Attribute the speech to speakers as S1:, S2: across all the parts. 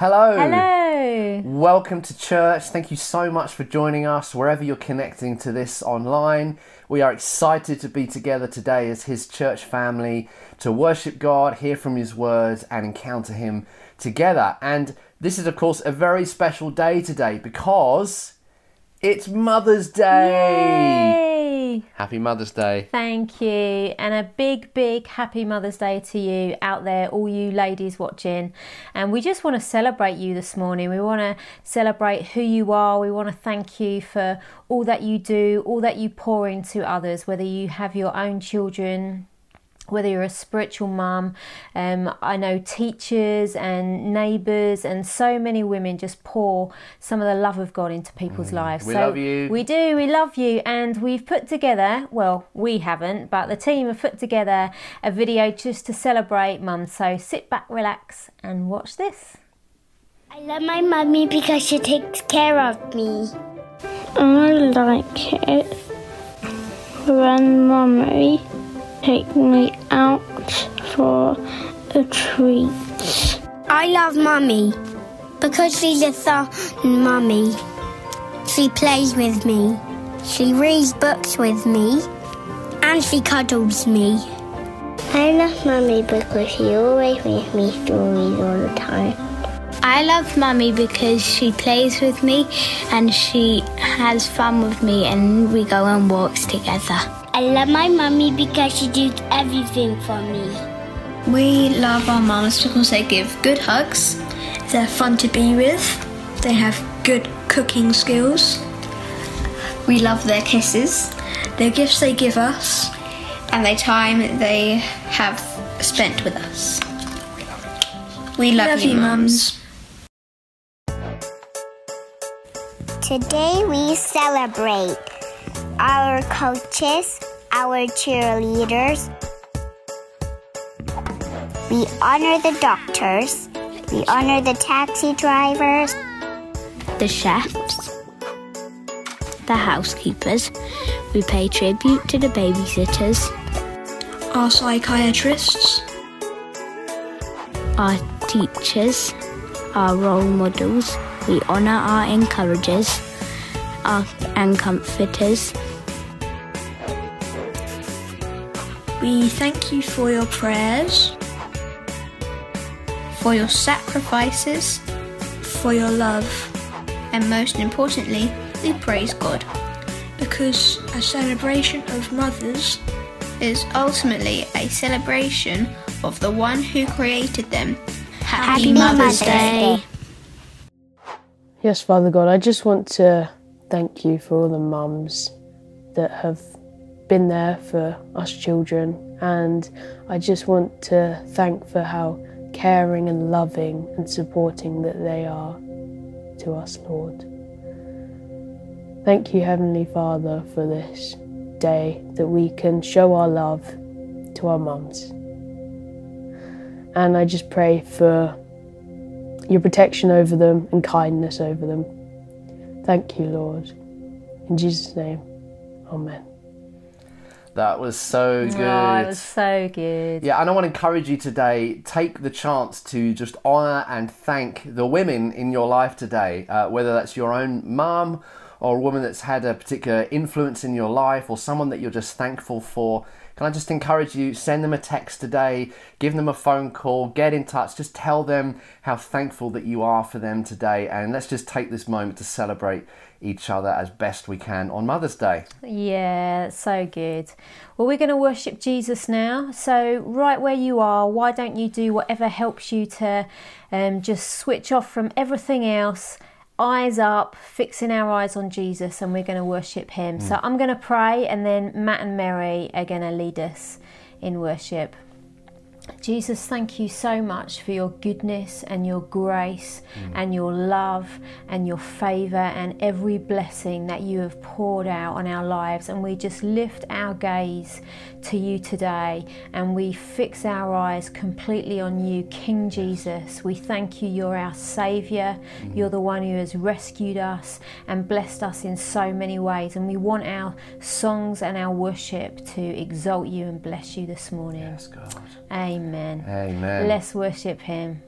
S1: Hello.
S2: Hello.
S1: Welcome to church. Thank you so much for joining us wherever you're connecting to this online. We are excited to be together today as His church family to worship God, hear from His words, and encounter Him together. And this is, of course, a very special day today because it's Mother's Day.
S2: Yay.
S1: Happy Mother's Day.
S2: Thank you. And a big, big happy Mother's Day to you out there, all you ladies watching. And we just want to celebrate you this morning. We want to celebrate who you are. We want to thank you for all that you do, all that you pour into others, whether you have your own children, whether you're a spiritual mum, um, I know teachers and neighbours and so many women just pour some of the love of God into people's lives.
S1: we
S2: so
S1: love you.
S2: We do, we love you, and we've put together, well, we haven't, but the team have put together a video just to celebrate mum. So sit back, relax, and watch this.
S3: I love my mummy because she takes care of me.
S4: I like it when mummy take me out for a treat.
S3: I love mummy because she's a fun mummy. She plays with me. She reads books with me. And she cuddles me.
S4: I love mummy because she always makes me stories all the time.
S5: I love Mummy because she plays with me and she has fun with me and we go on walks together.
S3: I love my mummy because she does everything for me.
S6: We love our mums because they give good hugs, they're fun to be with, they have good cooking skills. We love their kisses, the gifts they give us, and the time they have spent with us. We love, you, mums.
S3: Today we celebrate our coaches, our cheerleaders. We honor the doctors. We honor the taxi drivers.
S5: The chefs, the housekeepers, we pay tribute to the babysitters,
S6: Our psychiatrists,
S5: our teachers, our role models, we honour our encouragers our, and comforters.
S6: We thank you for your prayers, for your sacrifices, for your love, and most importantly, we praise God. Because a celebration of mothers is ultimately a celebration of the one who created them.
S5: Happy Mother's Day.
S7: Yes, Father God, I just want to thank you for all the mums that have been there for us children, and I just want to thank for how caring and loving and supporting that they are to us, Lord. Thank you, Heavenly Father, for this day that we can show our love to our mums. And I just pray for your protection over them and kindness over them. Thank you, Lord. In Jesus' name, Amen.
S1: That was so good.
S2: Oh, it was so good.
S1: Yeah, and I want to encourage you today take the chance to just honour and thank the women in your life today, uh, whether that's your own mum or a woman that's had a particular influence in your life or someone that you're just thankful for. Can I just encourage you, send them a text today, give them a phone call, get in touch, just tell them how thankful that you are for them today, and let's just take this moment to celebrate each other as best we can on Mother's Day.
S2: Yeah, so good. Well, we're going to worship Jesus now. So, right where you are, why don't you do whatever helps you to um, just switch off from everything else? Eyes up, fixing our eyes on Jesus, and we're going to worship Him. So, I'm going to pray, and then Matt and Mary are going to lead us in worship. Jesus, thank you so much for your goodness and your grace mm. and your love and your favour and every blessing that you have poured out on our lives. And we just lift our gaze to you today and we fix our eyes completely on you, King Jesus. We thank you, you're our Saviour. Mm-hmm. You're the one who has rescued us and blessed us in so many ways. And we want our songs and our worship to exalt you and bless you this morning.
S1: Yes, God.
S2: Amen.
S1: Amen.
S2: Let's worship Him.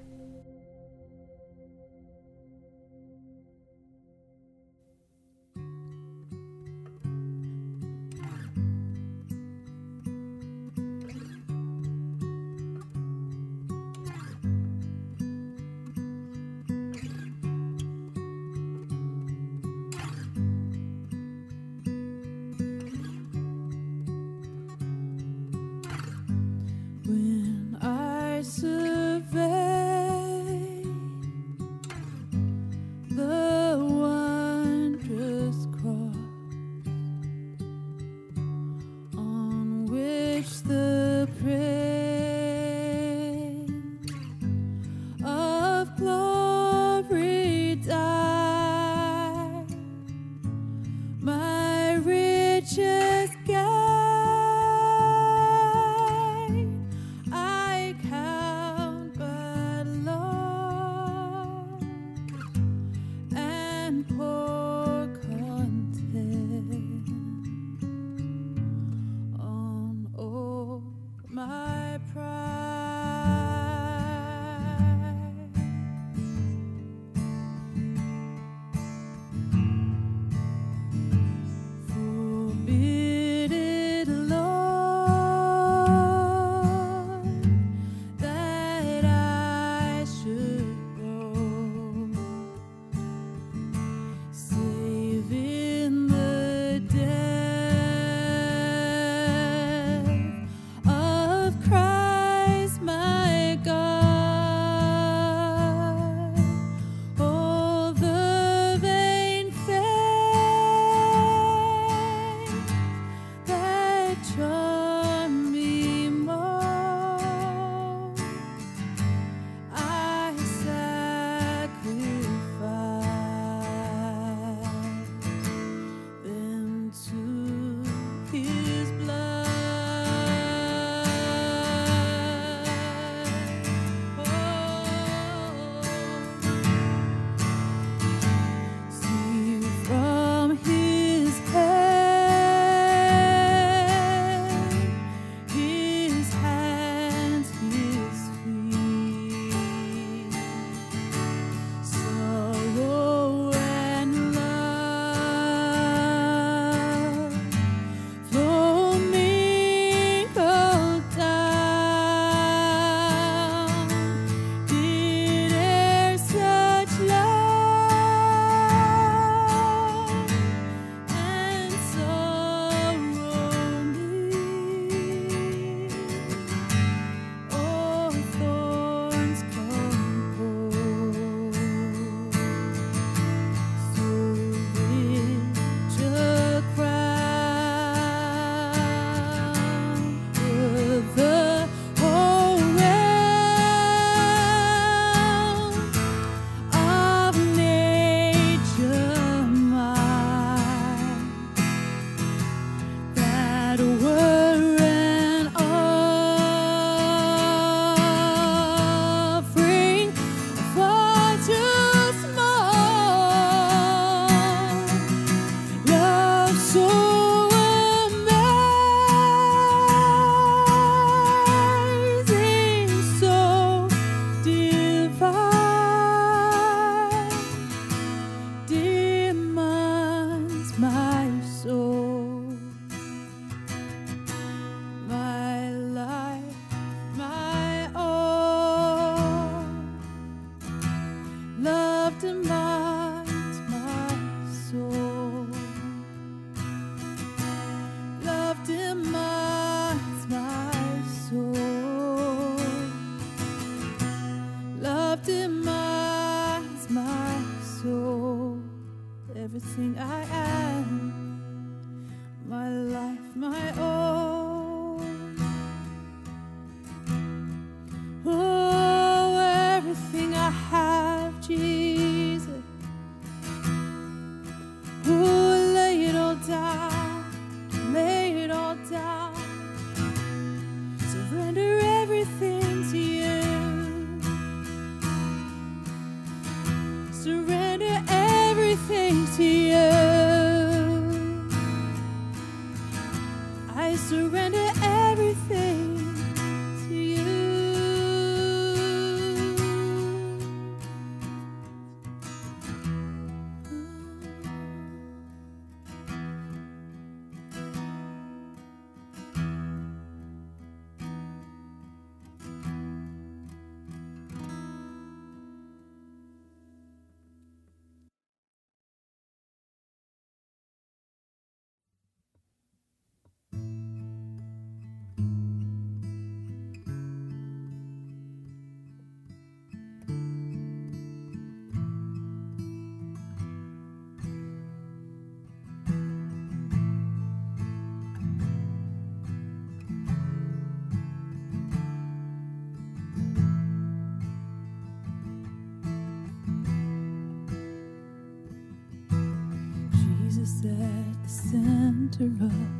S8: Center of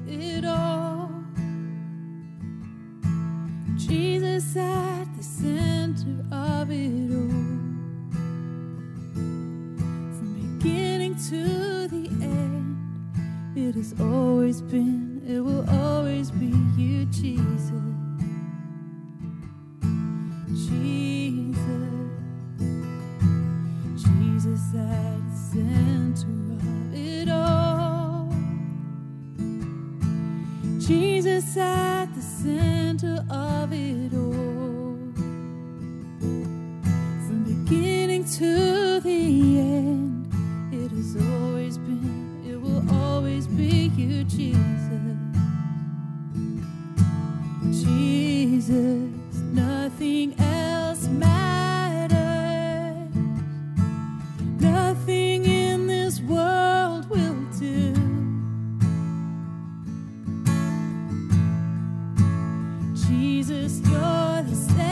S8: you're the center,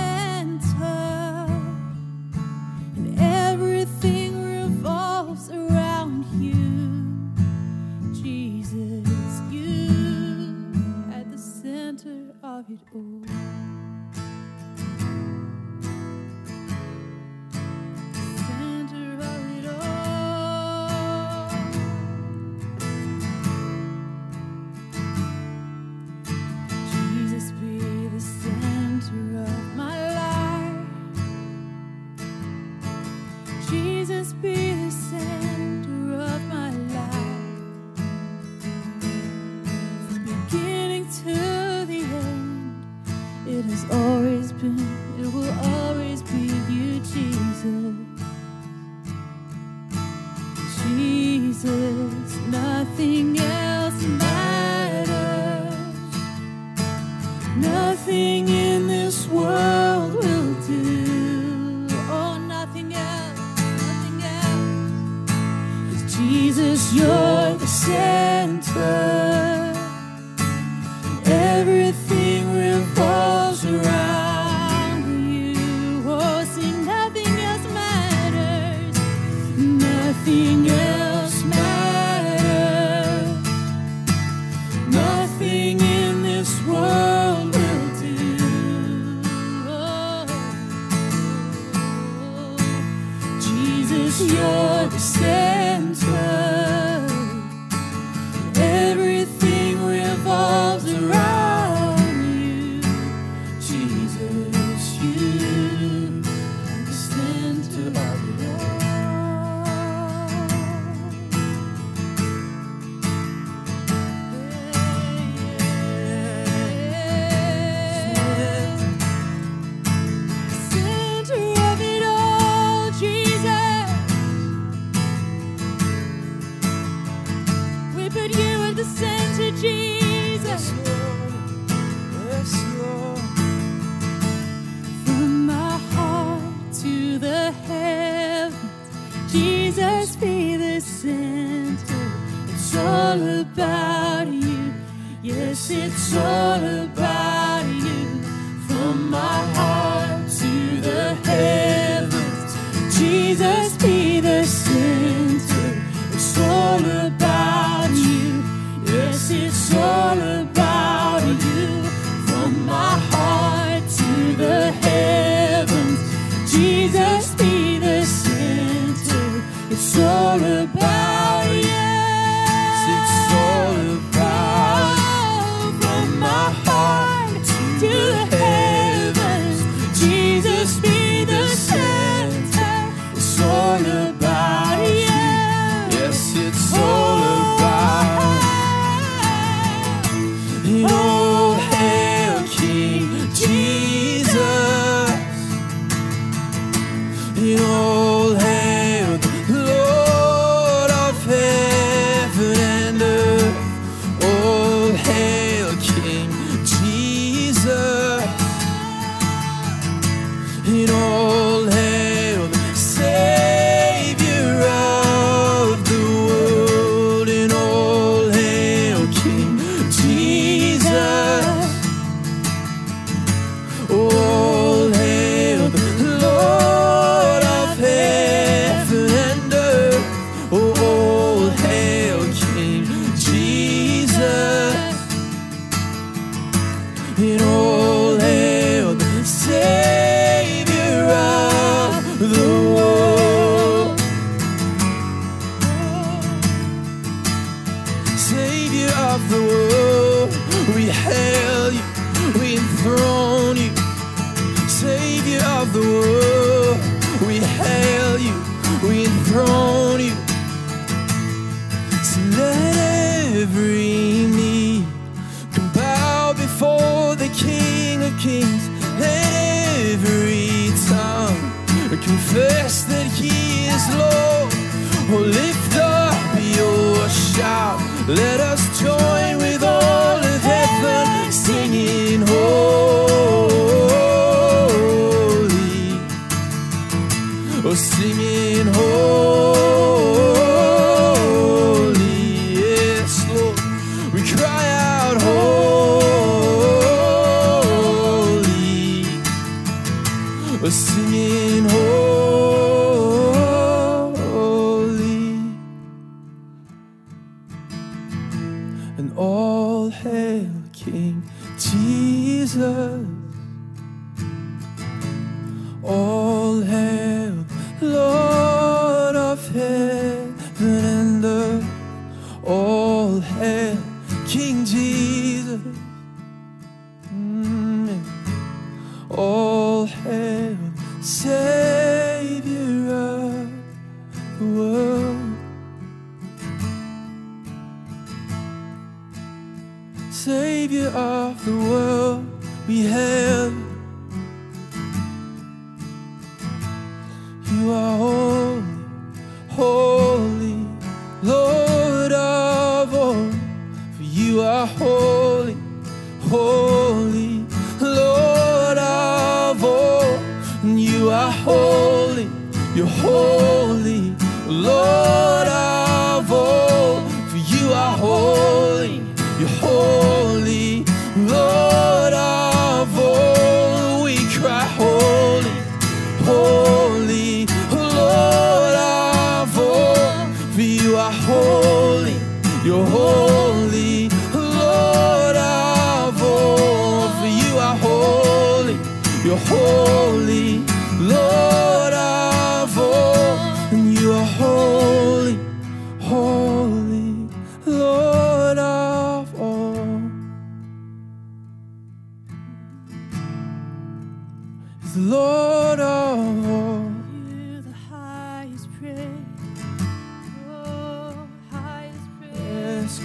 S8: All
S9: hail King Jesus.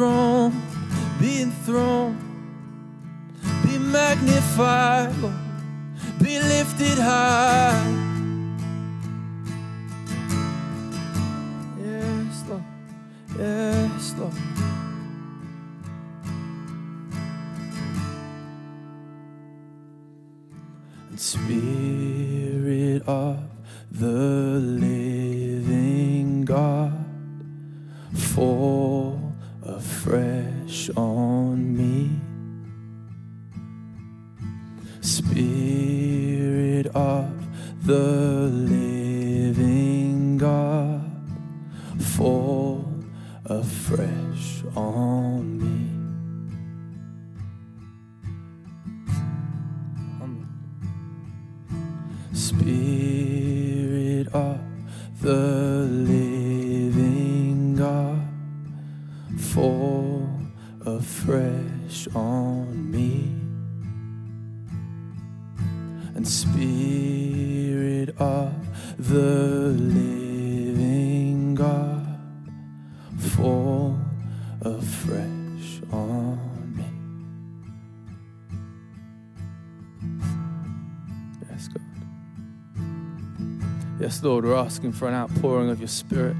S9: enthroned, on me. Spirit of the living God, fall afresh on Lord, we're asking for an outpouring of your Spirit.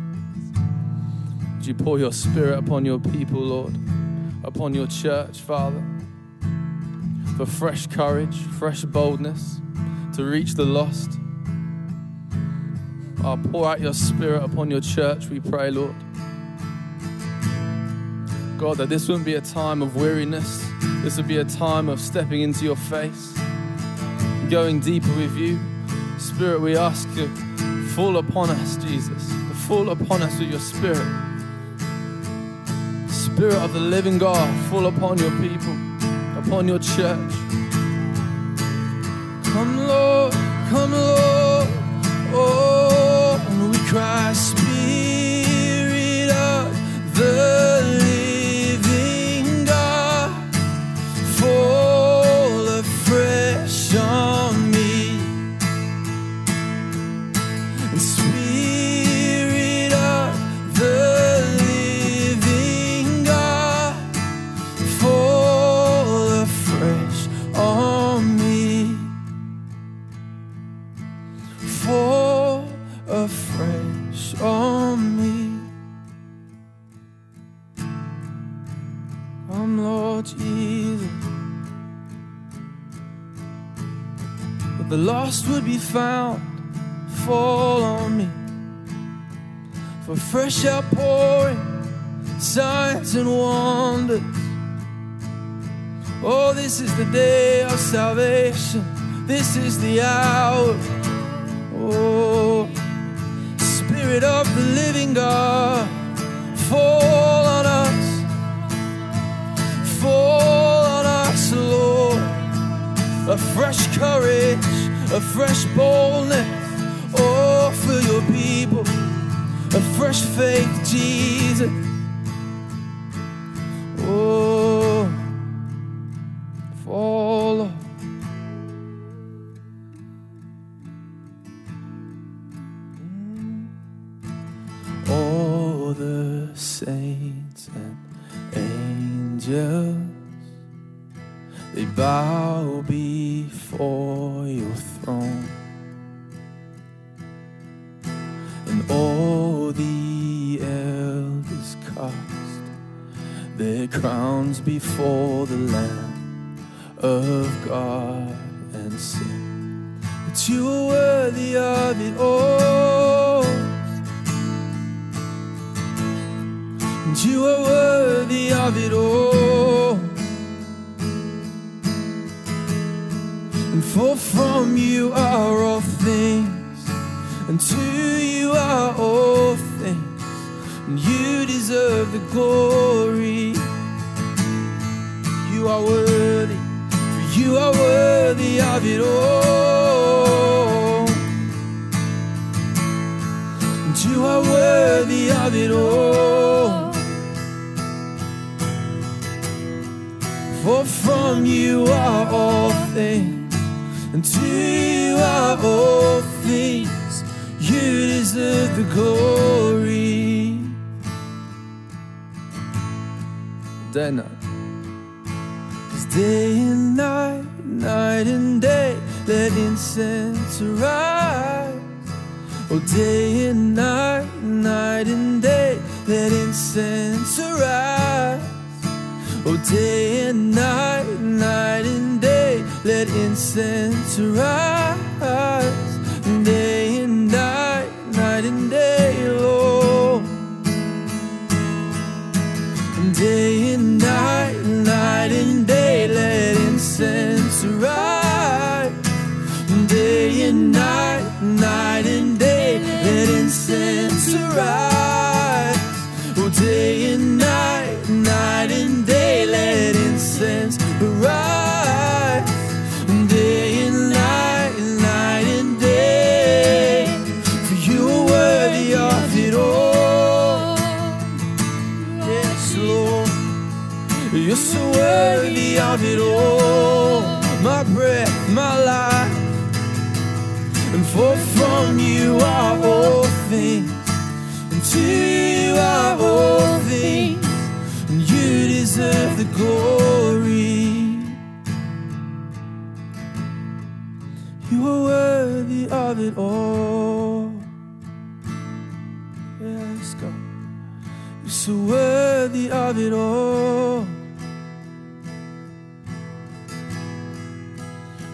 S9: Would you pour your Spirit upon your people, Lord, upon your church, Father, for fresh courage, fresh boldness to reach the lost? Oh, pour out your Spirit upon your church, we pray, Lord. God, that this wouldn't be a time of weariness, this would be a time of stepping into your face, going deeper with you. Spirit, we ask you, fall upon us, Jesus. Fall upon us with your Spirit. Spirit of the living God, fall upon your people, upon your church. Come, Lord, come, Lord. Oh, and we cry, Spirit Fresh outpouring, signs and wonders. Oh, this is the day of salvation. This is the hour. Oh, Spirit of the living God, fall on us. Fall on us, Lord. A fresh courage, a fresh boldness. Oh, for your people. Fresh faith, Jesus. Oh, fall. Lord. all the saints and angels they bow before your throne and all the elders cast their crowns before the lamb of God and sing that you are worthy of it all and you are worthy of it all. And for from you are all things, and to you are all and you deserve the glory. You are worthy, for you are worthy of it all. And you are worthy of it all. For from you are all things, and to you are all things. You deserve the glory. Day and night. Cause day and night, night and day, let incense arise. Oh, day and night, night and day, let incense arise. Oh, day and night, night and day, let incense arise. Day and night, night and day, Lord. Day and night, night and day, let incense arise. Oh, day and of it all.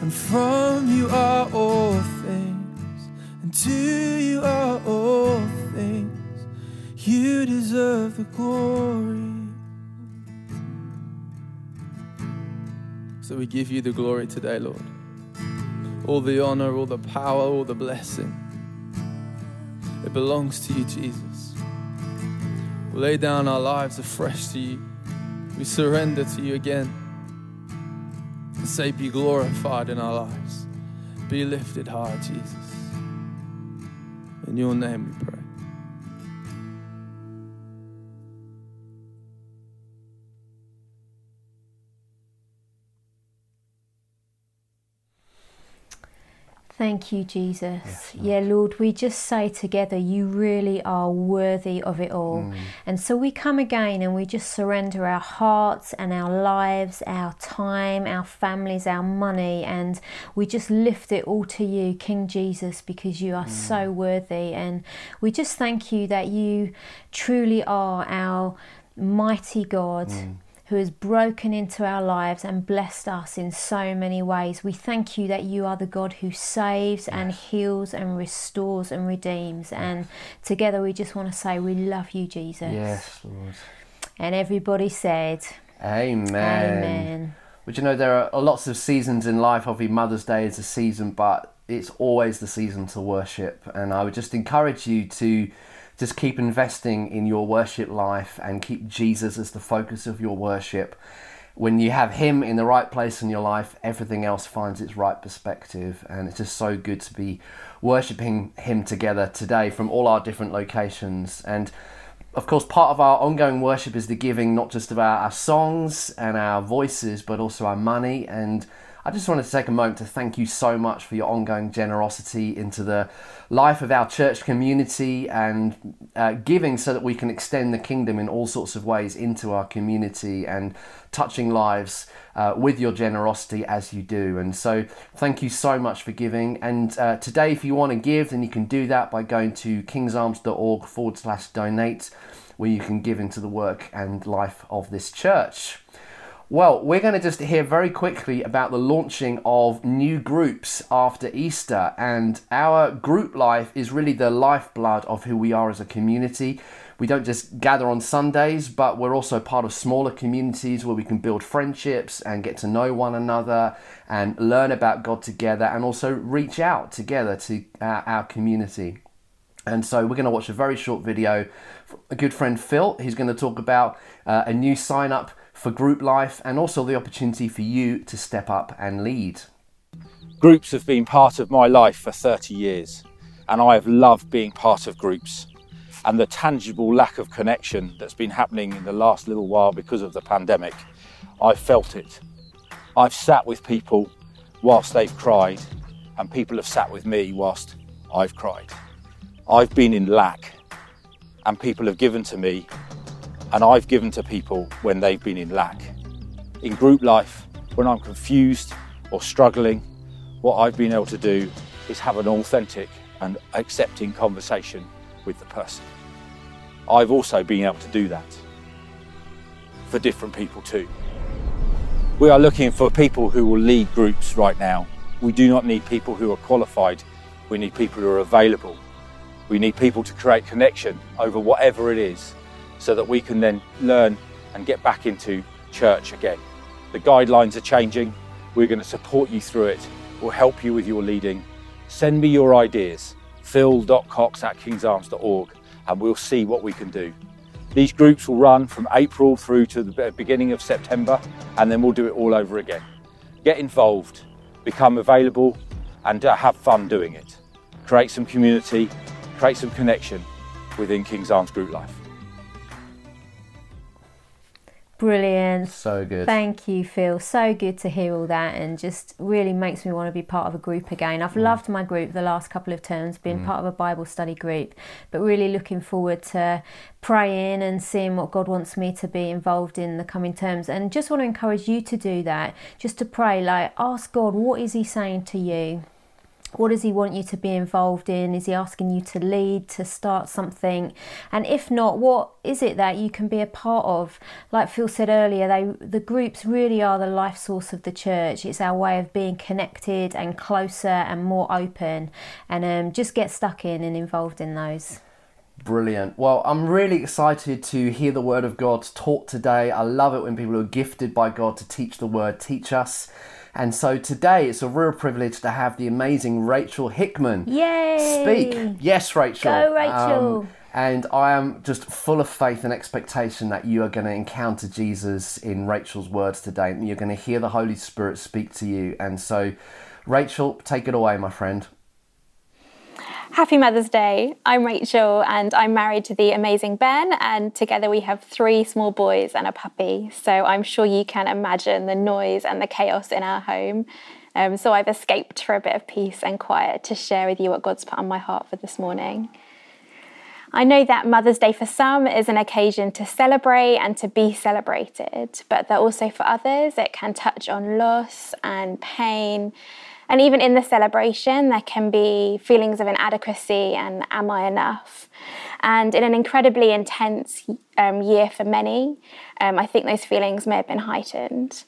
S9: And from you are all things, and to you are all things. You deserve the glory. So we give you the glory today, Lord. All the honor, all the power, all the blessing. It belongs to you, Jesus. We lay down our lives afresh to you. We surrender to you again. And say, Be glorified in our lives. Be lifted high, Jesus. In your name we pray.
S2: Thank you, Jesus. yeah, Lord, we just say together, you really are worthy of it all. Mm. And so we come again and we just surrender our hearts and our lives, our time, our families, our money, and we just lift it all to you, King Jesus, because you are so mm. worthy. And we just thank you that you truly are our mighty God mm. Who has broken into our lives and blessed us in so many ways. We thank you that you are the God who saves and heals and restores and redeems. And together we just want to say, We love you, Jesus.
S1: Yes, Lord.
S2: And everybody said,
S1: Amen.
S2: Amen.
S1: But you know, there are lots of seasons in life. Obviously, Mother's Day is a season, but it's always the season to worship. And I would just encourage you to just keep investing in your worship life and keep Jesus as the focus of your worship. When you have Him in the right place in your life, everything else finds its right perspective. And it's just so good to be worshipping Him together today from all our different locations. And of course, part of our ongoing worship is the giving, not just about our songs and our voices, but also our money. And I just wanted to take a moment to thank you so much for your ongoing generosity into the life of our church community and uh, giving so that we can extend the kingdom in all sorts of ways into our community and touching lives uh, with your generosity as you do. And so, thank you so much for giving. And uh, today, if you want to give, then you can do that by going to kingsarms.org forward slash donate, where you can give into the work and life of this church. Well, we're going to just hear very quickly about the launching of new groups after Easter, and our group life is really the lifeblood of who we are as a community. We don't just gather on Sundays, but we're also part of smaller communities where we can build friendships and get to know one another and learn about God together and also reach out together to our, community. And so we're going to watch a very short video. A good friend Phil, he's going to talk about uh, a new sign up for group life and also the opportunity for you to step up and lead.
S10: Groups have been part of my life for 30 years, and I have loved being part of groups. And the tangible lack of connection that's been happening in the last little while because of the pandemic, I've felt it. I've sat with people whilst they've cried, and people have sat with me whilst I've cried. I've been in lack, and people have given to me and I've given to people when they've been in lack. In group life, when I'm confused or struggling, what I've been able to do is have an authentic and accepting conversation with the person. I've also been able to do that for different people too. We are looking for people who will lead groups right now. We do not need people who are qualified, we need people who are available. We need people to create connection over whatever it is so that we can then learn and get back into church again. The guidelines are changing. We're going to support you through it. We'll help you with your leading. Send me your ideas, phil.cox at kingsarms.org, and we'll see what we can do. These groups will run from April through to the beginning of September, and then we'll do it all over again. Get involved, become available, and uh, have fun doing it. Create some community, create some connection within King's Arms Group Life.
S2: Brilliant.
S1: So good.
S2: Thank you, Phil. So good to hear all that and just really makes me want to be part of a group again. I've mm. loved my group the last couple of terms, being mm. part of a Bible study group, but really looking forward to praying and seeing what God wants me to be involved in the coming terms. And just want to encourage you to do that, just to pray, like, ask God, what is He saying to you? What does he want you to be involved in? Is he asking you to lead, to start something? And if not, what is it that you can be a part of? Like Phil said earlier, they the groups really are the life source of the church. It's our way of being connected and closer and more open. And um, just get stuck in and involved in those.
S1: Brilliant. Well, I'm really excited to hear the word of God taught today. I love it when people are gifted by God to teach the word teach us. And so today it's a real privilege to have the amazing Rachel Hickman
S2: Yay!
S1: speak. Yes, Rachel.
S2: Go, Rachel.
S1: Um, and I am just full of faith and expectation that you are going to encounter Jesus in Rachel's words today. And you're going to hear the Holy Spirit speak to you. And so, Rachel, take it away, my friend.
S11: Happy Mother's Day. I'm Rachel and I'm married to the amazing Ben, and together we have three small boys and a puppy. So I'm sure you can imagine the noise and the chaos in our home. Um, so I've escaped for a bit of peace and quiet to share with you what God's put on my heart for this morning. I know that Mother's Day for some is an occasion to celebrate and to be celebrated, but that also for others it can touch on loss and pain and even in the celebration, there can be feelings of inadequacy and am I enough? And in an incredibly intense um, year for many, um, I think those feelings may have been heightened.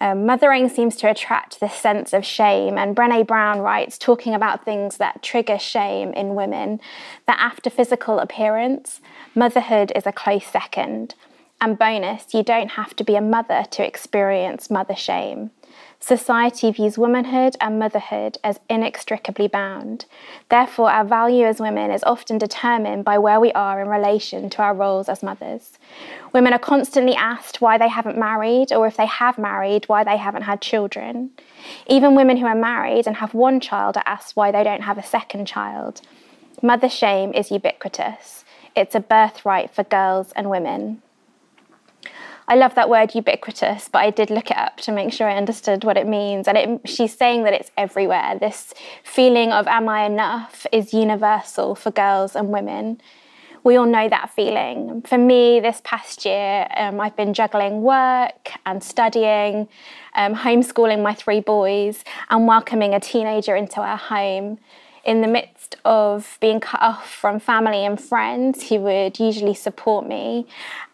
S11: Um, mothering seems to attract this sense of shame, and Brene Brown writes, talking about things that trigger shame in women, that after physical appearance, motherhood is a close second. And bonus, you don't have to be a mother to experience mother shame. Society views womanhood and motherhood as inextricably bound. Therefore, our value as women is often determined by where we are in relation to our roles as mothers. Women are constantly asked why they haven't married, or if they have married, why they haven't had children. Even women who are married and have one child are asked why they don't have a second child. Mother shame is ubiquitous. It's a birthright for girls and women. I love that word ubiquitous, but I did look it up to make sure I understood what it means. And it, she's saying that it's everywhere. This feeling of am I enough is universal for girls and women. We all know that feeling. For me, this past year, um, I've been juggling work and studying, um, homeschooling my three boys, and welcoming a teenager into our home in the midst of being cut off from family and friends who would usually support me.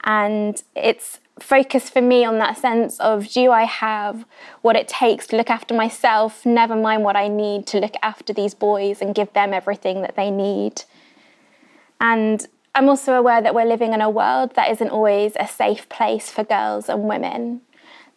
S11: And it's focus for me on that sense of do I have what it takes to look after myself, never mind what I need to look after these boys and give them everything that they need. And I'm also aware that we're living in a world that isn't always a safe place for girls and women.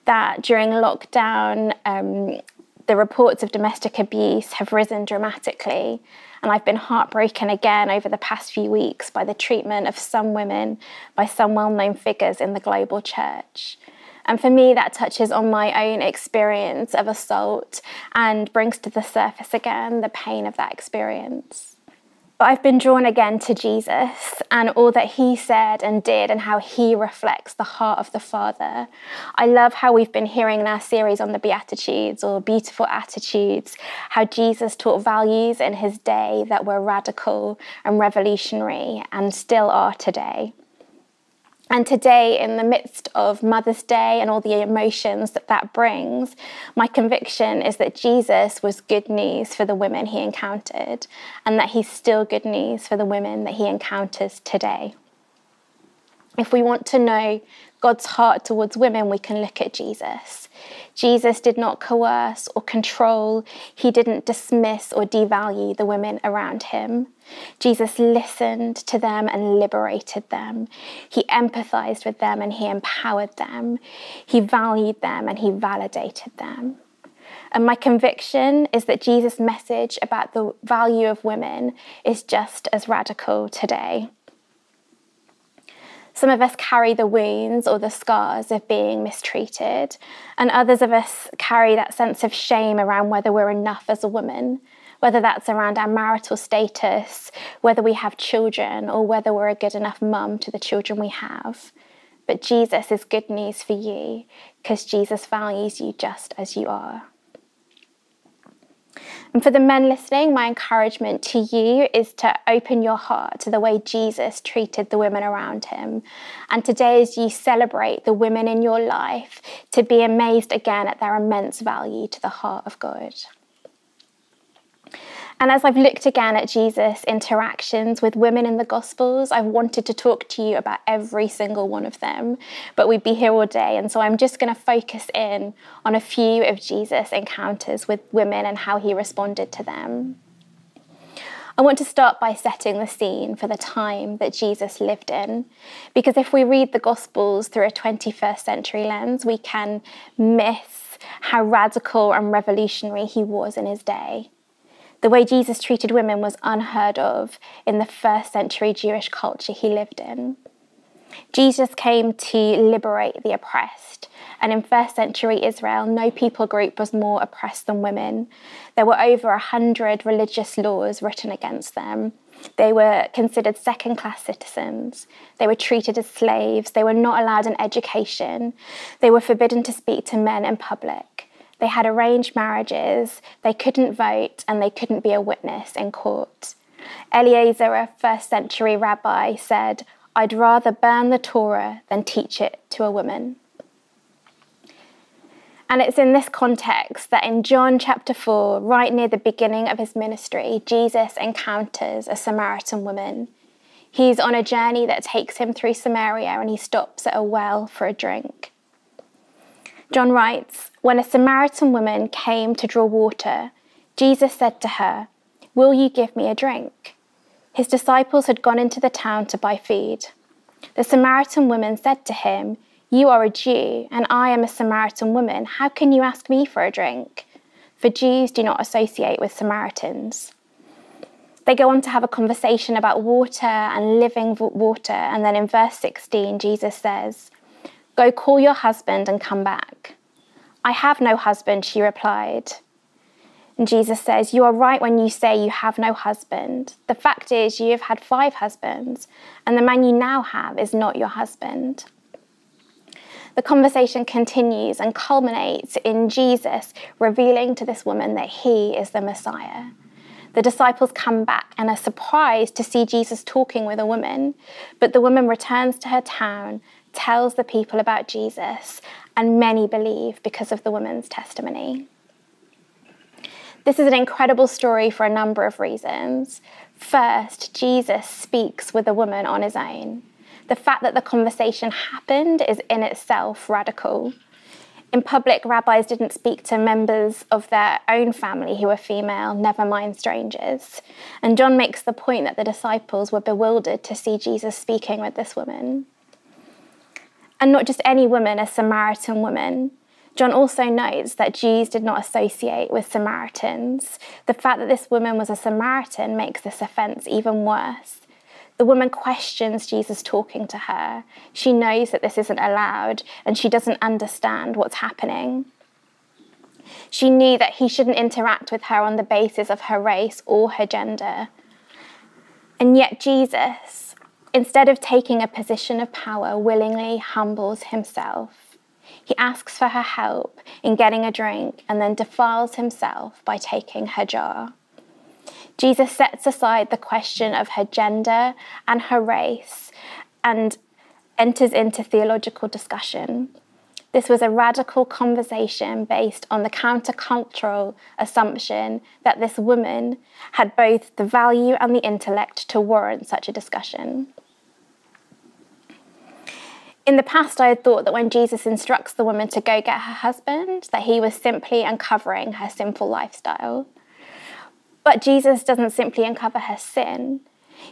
S11: That during lockdown, um, the reports of domestic abuse have risen dramatically. And I've been heartbroken again over the past few weeks by the treatment of some women by some well known figures in the global church. And for me, that touches on my own experience of assault and brings to the surface again the pain of that experience. But I've been drawn again to Jesus and all that he said and did and how he reflects the heart of the Father. I love how we've been hearing in our series on the Beatitudes or Beautiful Attitudes, how Jesus taught values in his day that were radical and revolutionary and still are today. And today, in the midst of Mother's Day and all the emotions that that brings, my conviction is that Jesus was good news for the women he encountered, and that he's still good news for the women that he encounters today. If we want to know God's heart towards women, we can look at Jesus. Jesus did not coerce or control, he didn't dismiss or devalue the women around him. Jesus listened to them and liberated them. He empathized with them and he empowered them. He valued them and he validated them. And my conviction is that Jesus' message about the value of women is just as radical today. Some of us carry the wounds or the scars of being mistreated, and others of us carry that sense of shame around whether we're enough as a woman, whether that's around our marital status, whether we have children, or whether we're a good enough mum to the children we have. But Jesus is good news for you because Jesus values you just as you are. And for the men listening, my encouragement to you is to open your heart to the way Jesus treated the women around him. And today, as you celebrate the women in your life, to be amazed again at their immense value to the heart of God. And as I've looked again at Jesus' interactions with women in the Gospels, I've wanted to talk to you about every single one of them, but we'd be here all day. And so I'm just going to focus in on a few of Jesus' encounters with women and how he responded to them. I want to start by setting the scene for the time that Jesus lived in. Because if we read the Gospels through a 21st century lens, we can miss how radical and revolutionary he was in his day. The way Jesus treated women was unheard of in the first century Jewish culture he lived in. Jesus came to liberate the oppressed, and in first century Israel, no people group was more oppressed than women. There were over a hundred religious laws written against them. They were considered second class citizens. They were treated as slaves. They were not allowed an education. They were forbidden to speak to men in public. They had arranged marriages, they couldn't vote, and they couldn't be a witness in court. Eliezer, a first century rabbi, said, I'd rather burn the Torah than teach it to a woman. And it's in this context that in John chapter 4, right near the beginning of his ministry, Jesus encounters a Samaritan woman. He's on a journey that takes him through Samaria and he stops at a well for a drink. John writes When a Samaritan woman came to draw water, Jesus said to her, Will you give me a drink? His disciples had gone into the town to buy food. The Samaritan woman said to him, You are a Jew, and I am a Samaritan woman. How can you ask me for a drink? For Jews do not associate with Samaritans. They go on to have a conversation about water and living water, and then in verse 16, Jesus says, Go call your husband and come back. I have no husband, she replied. And Jesus says, You are right when you say you have no husband. The fact is, you have had five husbands, and the man you now have is not your husband. The conversation continues and culminates in Jesus revealing to this woman that he is the Messiah. The disciples come back and are surprised to see Jesus talking with a woman, but the woman returns to her town tells the people about Jesus, and many believe because of the woman's testimony. This is an incredible story for a number of reasons. First, Jesus speaks with a woman on his own. The fact that the conversation happened is in itself radical. In public, rabbis didn't speak to members of their own family who were female, never mind strangers. And John makes the point that the disciples were bewildered to see Jesus speaking with this woman and not just any woman, a Samaritan woman. John also notes that Jews did not associate with Samaritans. The fact that this woman was a Samaritan makes this offence even worse. The woman questions Jesus talking to her. She knows that this isn't allowed and she doesn't understand what's happening. She knew that he shouldn't interact with her on the basis of her race or her gender. And yet, Jesus, instead of taking a position of power, willingly humbles himself. He asks for her help in getting a drink and then defiles himself by taking her jar. Jesus sets aside the question of her gender and her race and enters into theological discussion. This was a radical conversation based on the countercultural assumption that this woman had both the value and the intellect to warrant such a discussion. In the past, I had thought that when Jesus instructs the woman to go get her husband, that he was simply uncovering her sinful lifestyle. But Jesus doesn't simply uncover her sin,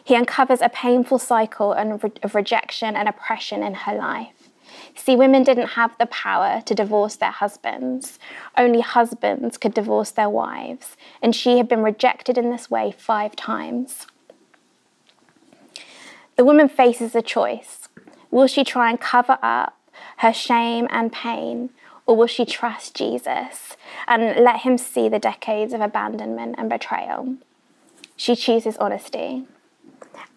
S11: he uncovers a painful cycle of rejection and oppression in her life. See, women didn't have the power to divorce their husbands. Only husbands could divorce their wives, and she had been rejected in this way five times. The woman faces a choice Will she try and cover up her shame and pain, or will she trust Jesus and let him see the decades of abandonment and betrayal? She chooses honesty.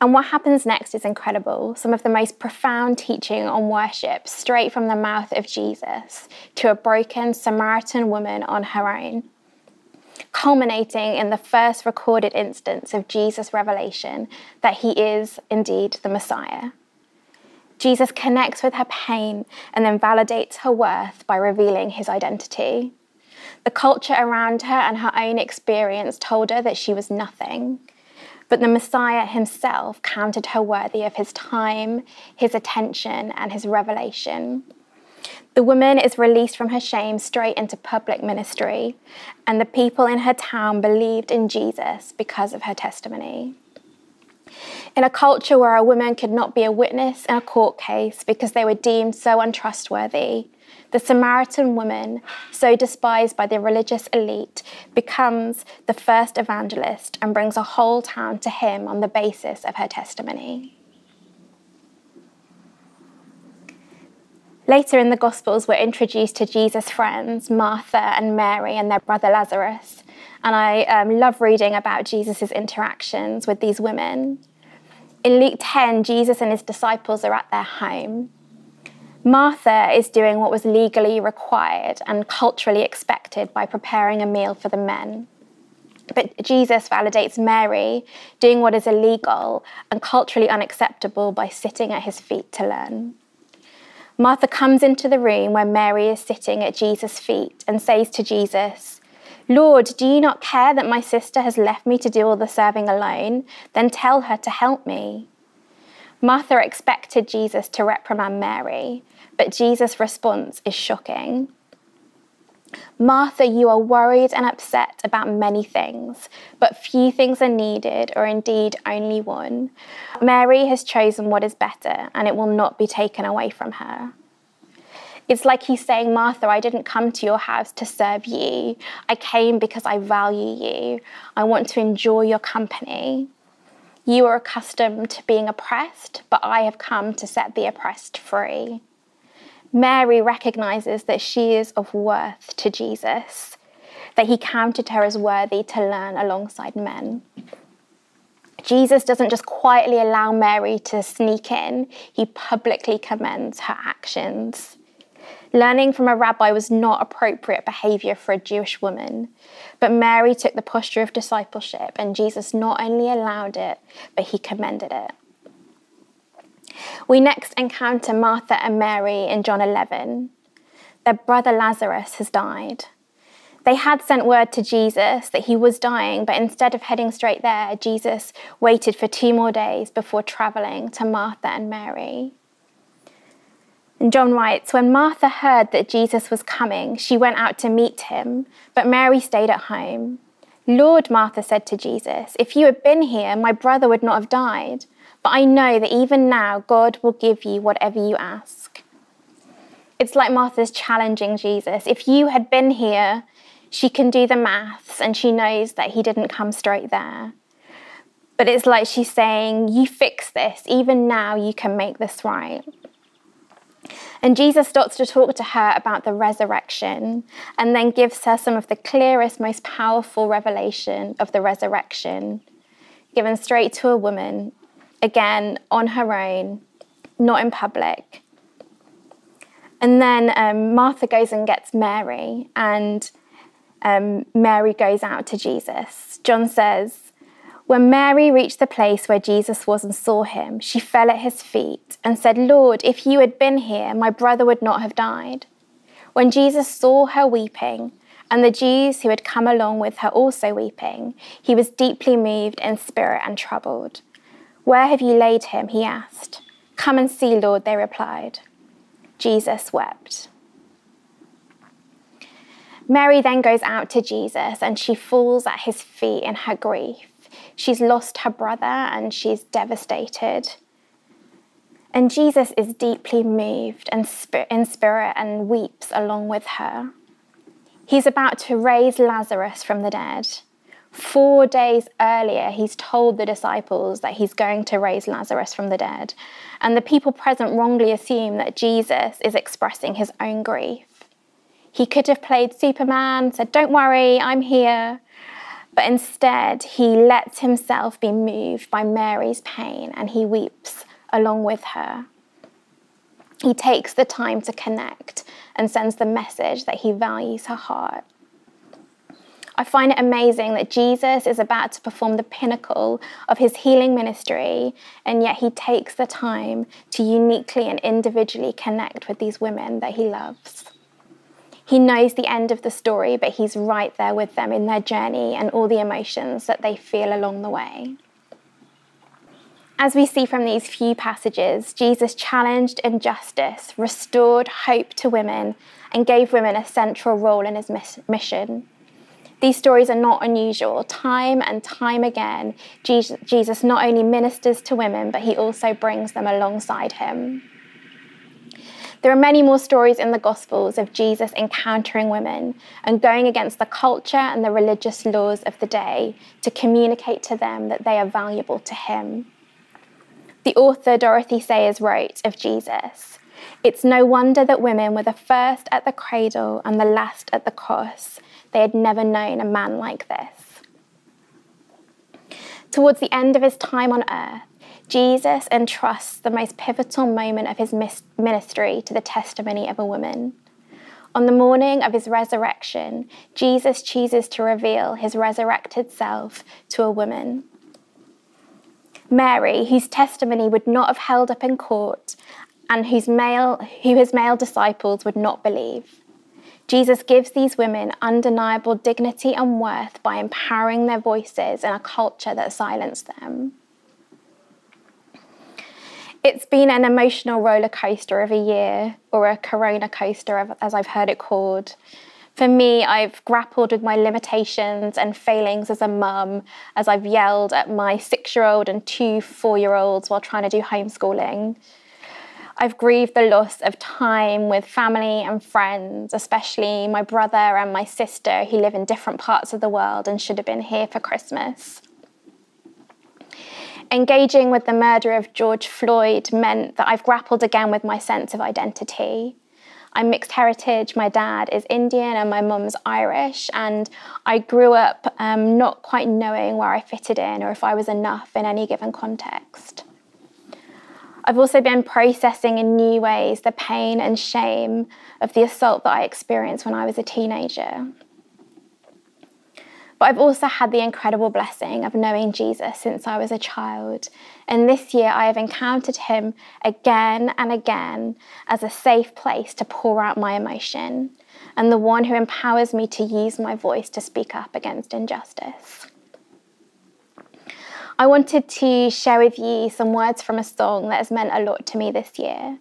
S11: And what happens next is incredible. Some of the most profound teaching on worship, straight from the mouth of Jesus to a broken Samaritan woman on her own, culminating in the first recorded instance of Jesus' revelation that he is indeed the Messiah. Jesus connects with her pain and then validates her worth by revealing his identity. The culture around her and her own experience told her that she was nothing. But the Messiah himself counted her worthy of his time, his attention, and his revelation. The woman is released from her shame straight into public ministry, and the people in her town believed in Jesus because of her testimony. In a culture where a woman could not be a witness in a court case because they were deemed so untrustworthy, the Samaritan woman, so despised by the religious elite, becomes the first evangelist and brings a whole town to him on the basis of her testimony. Later in the Gospels, we're introduced to Jesus' friends, Martha and Mary, and their brother Lazarus. And I um, love reading about Jesus' interactions with these women. In Luke 10, Jesus and his disciples are at their home. Martha is doing what was legally required and culturally expected by preparing a meal for the men. But Jesus validates Mary doing what is illegal and culturally unacceptable by sitting at his feet to learn. Martha comes into the room where Mary is sitting at Jesus' feet and says to Jesus, Lord, do you not care that my sister has left me to do all the serving alone? Then tell her to help me. Martha expected Jesus to reprimand Mary, but Jesus' response is shocking. Martha, you are worried and upset about many things, but few things are needed, or indeed only one. Mary has chosen what is better, and it will not be taken away from her. It's like he's saying, Martha, I didn't come to your house to serve you. I came because I value you. I want to enjoy your company. You are accustomed to being oppressed, but I have come to set the oppressed free. Mary recognizes that she is of worth to Jesus, that he counted her as worthy to learn alongside men. Jesus doesn't just quietly allow Mary to sneak in, he publicly commends her actions. Learning from a rabbi was not appropriate behavior for a Jewish woman. But Mary took the posture of discipleship, and Jesus not only allowed it, but he commended it. We next encounter Martha and Mary in John 11. Their brother Lazarus has died. They had sent word to Jesus that he was dying, but instead of heading straight there, Jesus waited for two more days before travelling to Martha and Mary. And John writes When Martha heard that Jesus was coming, she went out to meet him, but Mary stayed at home. Lord, Martha said to Jesus, if you had been here, my brother would not have died. But I know that even now, God will give you whatever you ask. It's like Martha's challenging Jesus. If you had been here, she can do the maths and she knows that he didn't come straight there. But it's like she's saying, You fix this. Even now, you can make this right. And Jesus starts to talk to her about the resurrection and then gives her some of the clearest, most powerful revelation of the resurrection, given straight to a woman, again, on her own, not in public. And then um, Martha goes and gets Mary, and um, Mary goes out to Jesus. John says, When Mary reached the place where Jesus was and saw him, she fell at his feet and said, Lord, if you had been here, my brother would not have died. When Jesus saw her weeping, and the Jews who had come along with her also weeping, he was deeply moved in spirit and troubled. Where have you laid him? he asked. Come and see, Lord, they replied. Jesus wept. Mary then goes out to Jesus and she falls at his feet in her grief. She's lost her brother and she's devastated. And Jesus is deeply moved and in spirit and weeps along with her. He's about to raise Lazarus from the dead. Four days earlier, he's told the disciples that he's going to raise Lazarus from the dead. And the people present wrongly assume that Jesus is expressing his own grief. He could have played Superman, said, Don't worry, I'm here. But instead, he lets himself be moved by Mary's pain and he weeps along with her. He takes the time to connect and sends the message that he values her heart. I find it amazing that Jesus is about to perform the pinnacle of his healing ministry, and yet he takes the time to uniquely and individually connect with these women that he loves. He knows the end of the story, but he's right there with them in their journey and all the emotions that they feel along the way. As we see from these few passages, Jesus challenged injustice, restored hope to women, and gave women a central role in his mission. These stories are not unusual. Time and time again, Jesus not only ministers to women, but he also brings them alongside him. There are many more stories in the Gospels of Jesus encountering women and going against the culture and the religious laws of the day to communicate to them that they are valuable to him. The author Dorothy Sayers wrote of Jesus It's no wonder that women were the first at the cradle and the last at the cross. They had never known a man like this. Towards the end of his time on earth, Jesus entrusts the most pivotal moment of his ministry to the testimony of a woman. On the morning of his resurrection, Jesus chooses to reveal his resurrected self to a woman. Mary, whose testimony would not have held up in court and whose male, who his male disciples would not believe. Jesus gives these women undeniable dignity and worth by empowering their voices in a culture that silenced them. It's been an emotional roller coaster of a year, or a corona coaster, as I've heard it called. For me, I've grappled with my limitations and failings as a mum as I've yelled at my six year old and two four year olds while trying to do homeschooling. I've grieved the loss of time with family and friends, especially my brother and my sister who live in different parts of the world and should have been here for Christmas. Engaging with the murder of George Floyd meant that I've grappled again with my sense of identity. I'm mixed heritage. My dad is Indian and my mum's Irish, and I grew up um, not quite knowing where I fitted in or if I was enough in any given context. I've also been processing in new ways the pain and shame of the assault that I experienced when I was a teenager. But I've also had the incredible blessing of knowing Jesus since I was a child. And this year I have encountered him again and again as a safe place to pour out my emotion and the one who empowers me to use my voice to speak up against injustice. I wanted to share with you some words from a song that has meant a lot to me this year.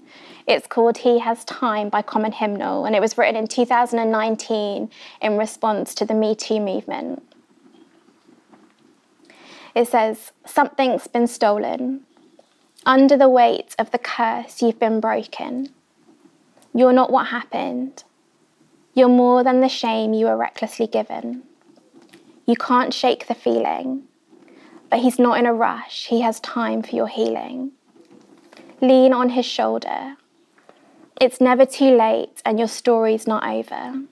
S11: It's called He Has Time by Common Hymnal, and it was written in 2019 in response to the Me Too movement. It says, Something's been stolen. Under the weight of the curse, you've been broken. You're not what happened. You're more than the shame you were recklessly given. You can't shake the feeling, but He's not in a rush. He has time for your healing. Lean on His shoulder it's never too late and your story's not over.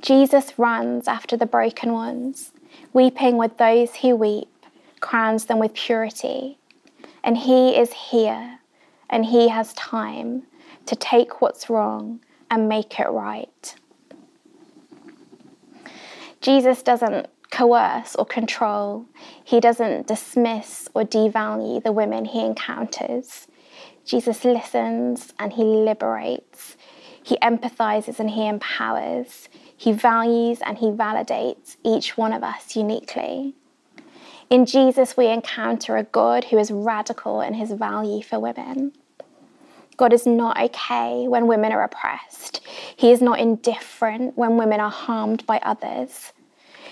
S11: Jesus runs after the broken ones, weeping with those who weep, crowns them with purity. And he is here and he has time to take what's wrong and make it right. Jesus doesn't coerce or control. He doesn't dismiss or devalue the women he encounters. Jesus listens and he liberates. He empathizes and he empowers. He values and he validates each one of us uniquely. In Jesus, we encounter a God who is radical in his value for women. God is not okay when women are oppressed. He is not indifferent when women are harmed by others.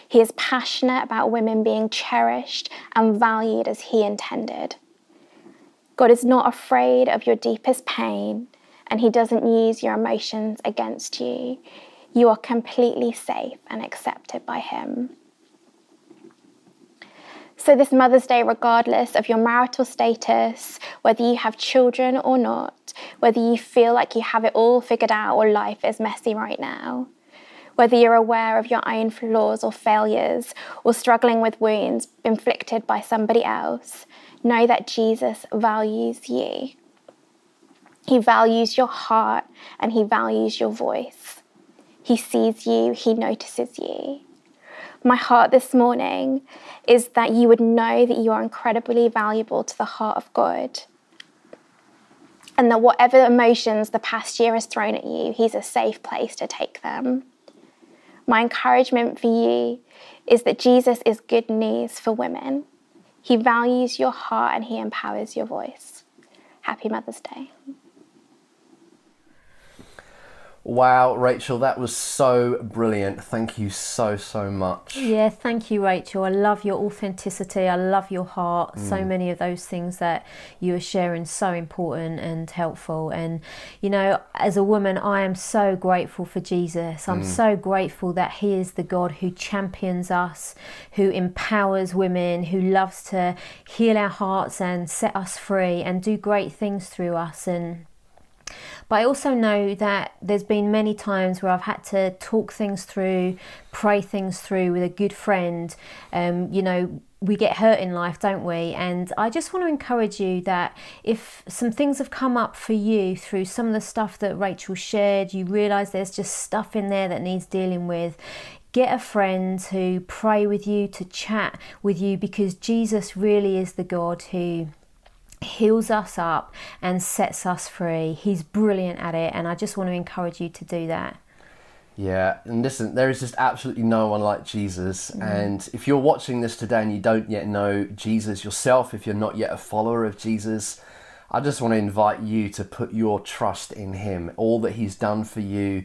S11: He is passionate about women being cherished and valued as He intended. God is not afraid of your deepest pain, and He doesn't use your emotions against you. You are completely safe and accepted by Him. So, this Mother's Day, regardless of your marital status, whether you have children or not, whether you feel like you have it all figured out or life is messy right now, whether you're aware of your own flaws or failures or struggling with wounds inflicted by somebody else, know that Jesus values you. He values your heart and he values your voice. He sees you, he notices you. My heart this morning is that you would know that you are incredibly valuable to the heart of God. And that whatever emotions the past year has thrown at you, He's a safe place to take them. My encouragement for you is that Jesus is good news for women. He values your heart and He empowers your voice. Happy Mother's Day.
S1: Wow, Rachel, that was so brilliant. Thank you so, so much.
S2: Yeah, thank you, Rachel. I love your authenticity. I love your heart. So
S1: Mm.
S2: many of those things that you are sharing so important and helpful. And you know, as a woman, I am so grateful for Jesus. I'm
S12: Mm.
S2: so grateful that He is the God who champions us, who empowers women, who loves to heal our hearts and set us free and do great things through us. And but I also know that there's been many times where I've had to talk things through, pray things through with a good friend. Um, you know, we get hurt in life, don't we? And I just want to encourage you that if some things have come up for you through some of the stuff that Rachel shared, you realise there's just stuff in there that needs dealing with. Get a friend to pray with you, to chat with you, because Jesus really is the God who heals us up and sets us free. He's brilliant at it, and I just want to encourage you to do that.
S1: Yeah, and listen, there is just absolutely no one like Jesus.
S2: Mhm.
S1: And if you're watching this today and you don't yet know Jesus yourself, if you're not yet a follower of Jesus, I just want to invite you to put your trust in Him, all that He's done for you.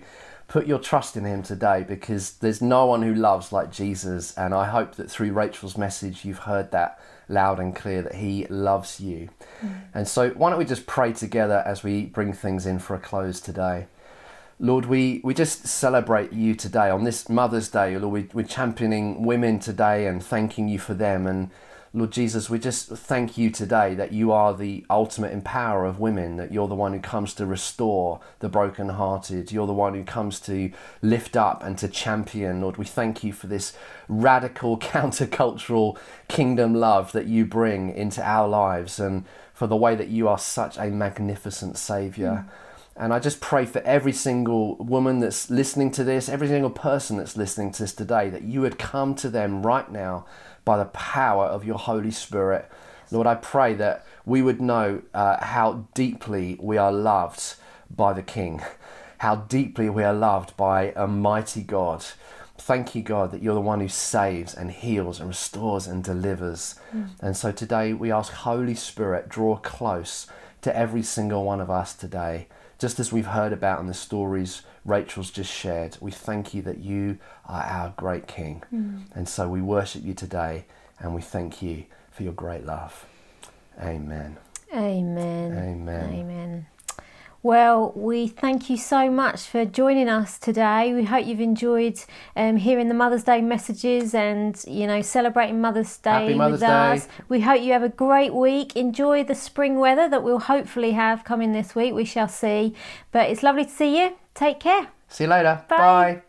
S1: Put your trust in Him today because there's no one who loves like Jesus. And I hope that through Rachel's message, you've heard that loud and clear that He loves you. Mm. And so, why don't we just pray together as we bring things in for a close today? Lord, we, we just celebrate you today on this Mother's Day. Lord, we, we're championing women today and thanking you for them. And Lord Jesus, we just thank you today that you are the ultimate empower of women, that you're the one who comes to restore the brokenhearted. You're the one who comes to lift up and to champion. Lord, we thank you for this radical, countercultural kingdom love that you bring into our lives and for the way that you are such a magnificent Saviour. Mm. And I just pray for every single woman that's listening to this, every single person that's listening to this today, that you would come to them right now by the power of your Holy Spirit. Lord, I pray that we would know uh, how deeply we are loved by the King, how deeply we are loved by a mighty God. Thank you, God, that you're the one who saves and heals and restores and delivers.
S12: Mm.
S1: And so today we ask, Holy Spirit, draw close to every single one of us today. Just as we've heard about in the stories Rachel's just shared, we thank you that you are our great King.
S2: Mm.
S1: And so we worship you today and we thank you for your great love. Amen.
S2: Amen.
S1: Amen.
S2: Amen. Well, we thank you so much for joining us today. We hope you've enjoyed um, hearing the Mother's Day messages and you know celebrating Mother's Day
S1: Mother's
S2: with
S1: Day.
S2: us. We hope you have a great week. Enjoy the spring weather that we'll hopefully have coming this week. We shall see. But it's lovely to see you. Take care.
S1: See you later.
S2: Bye.
S1: Bye.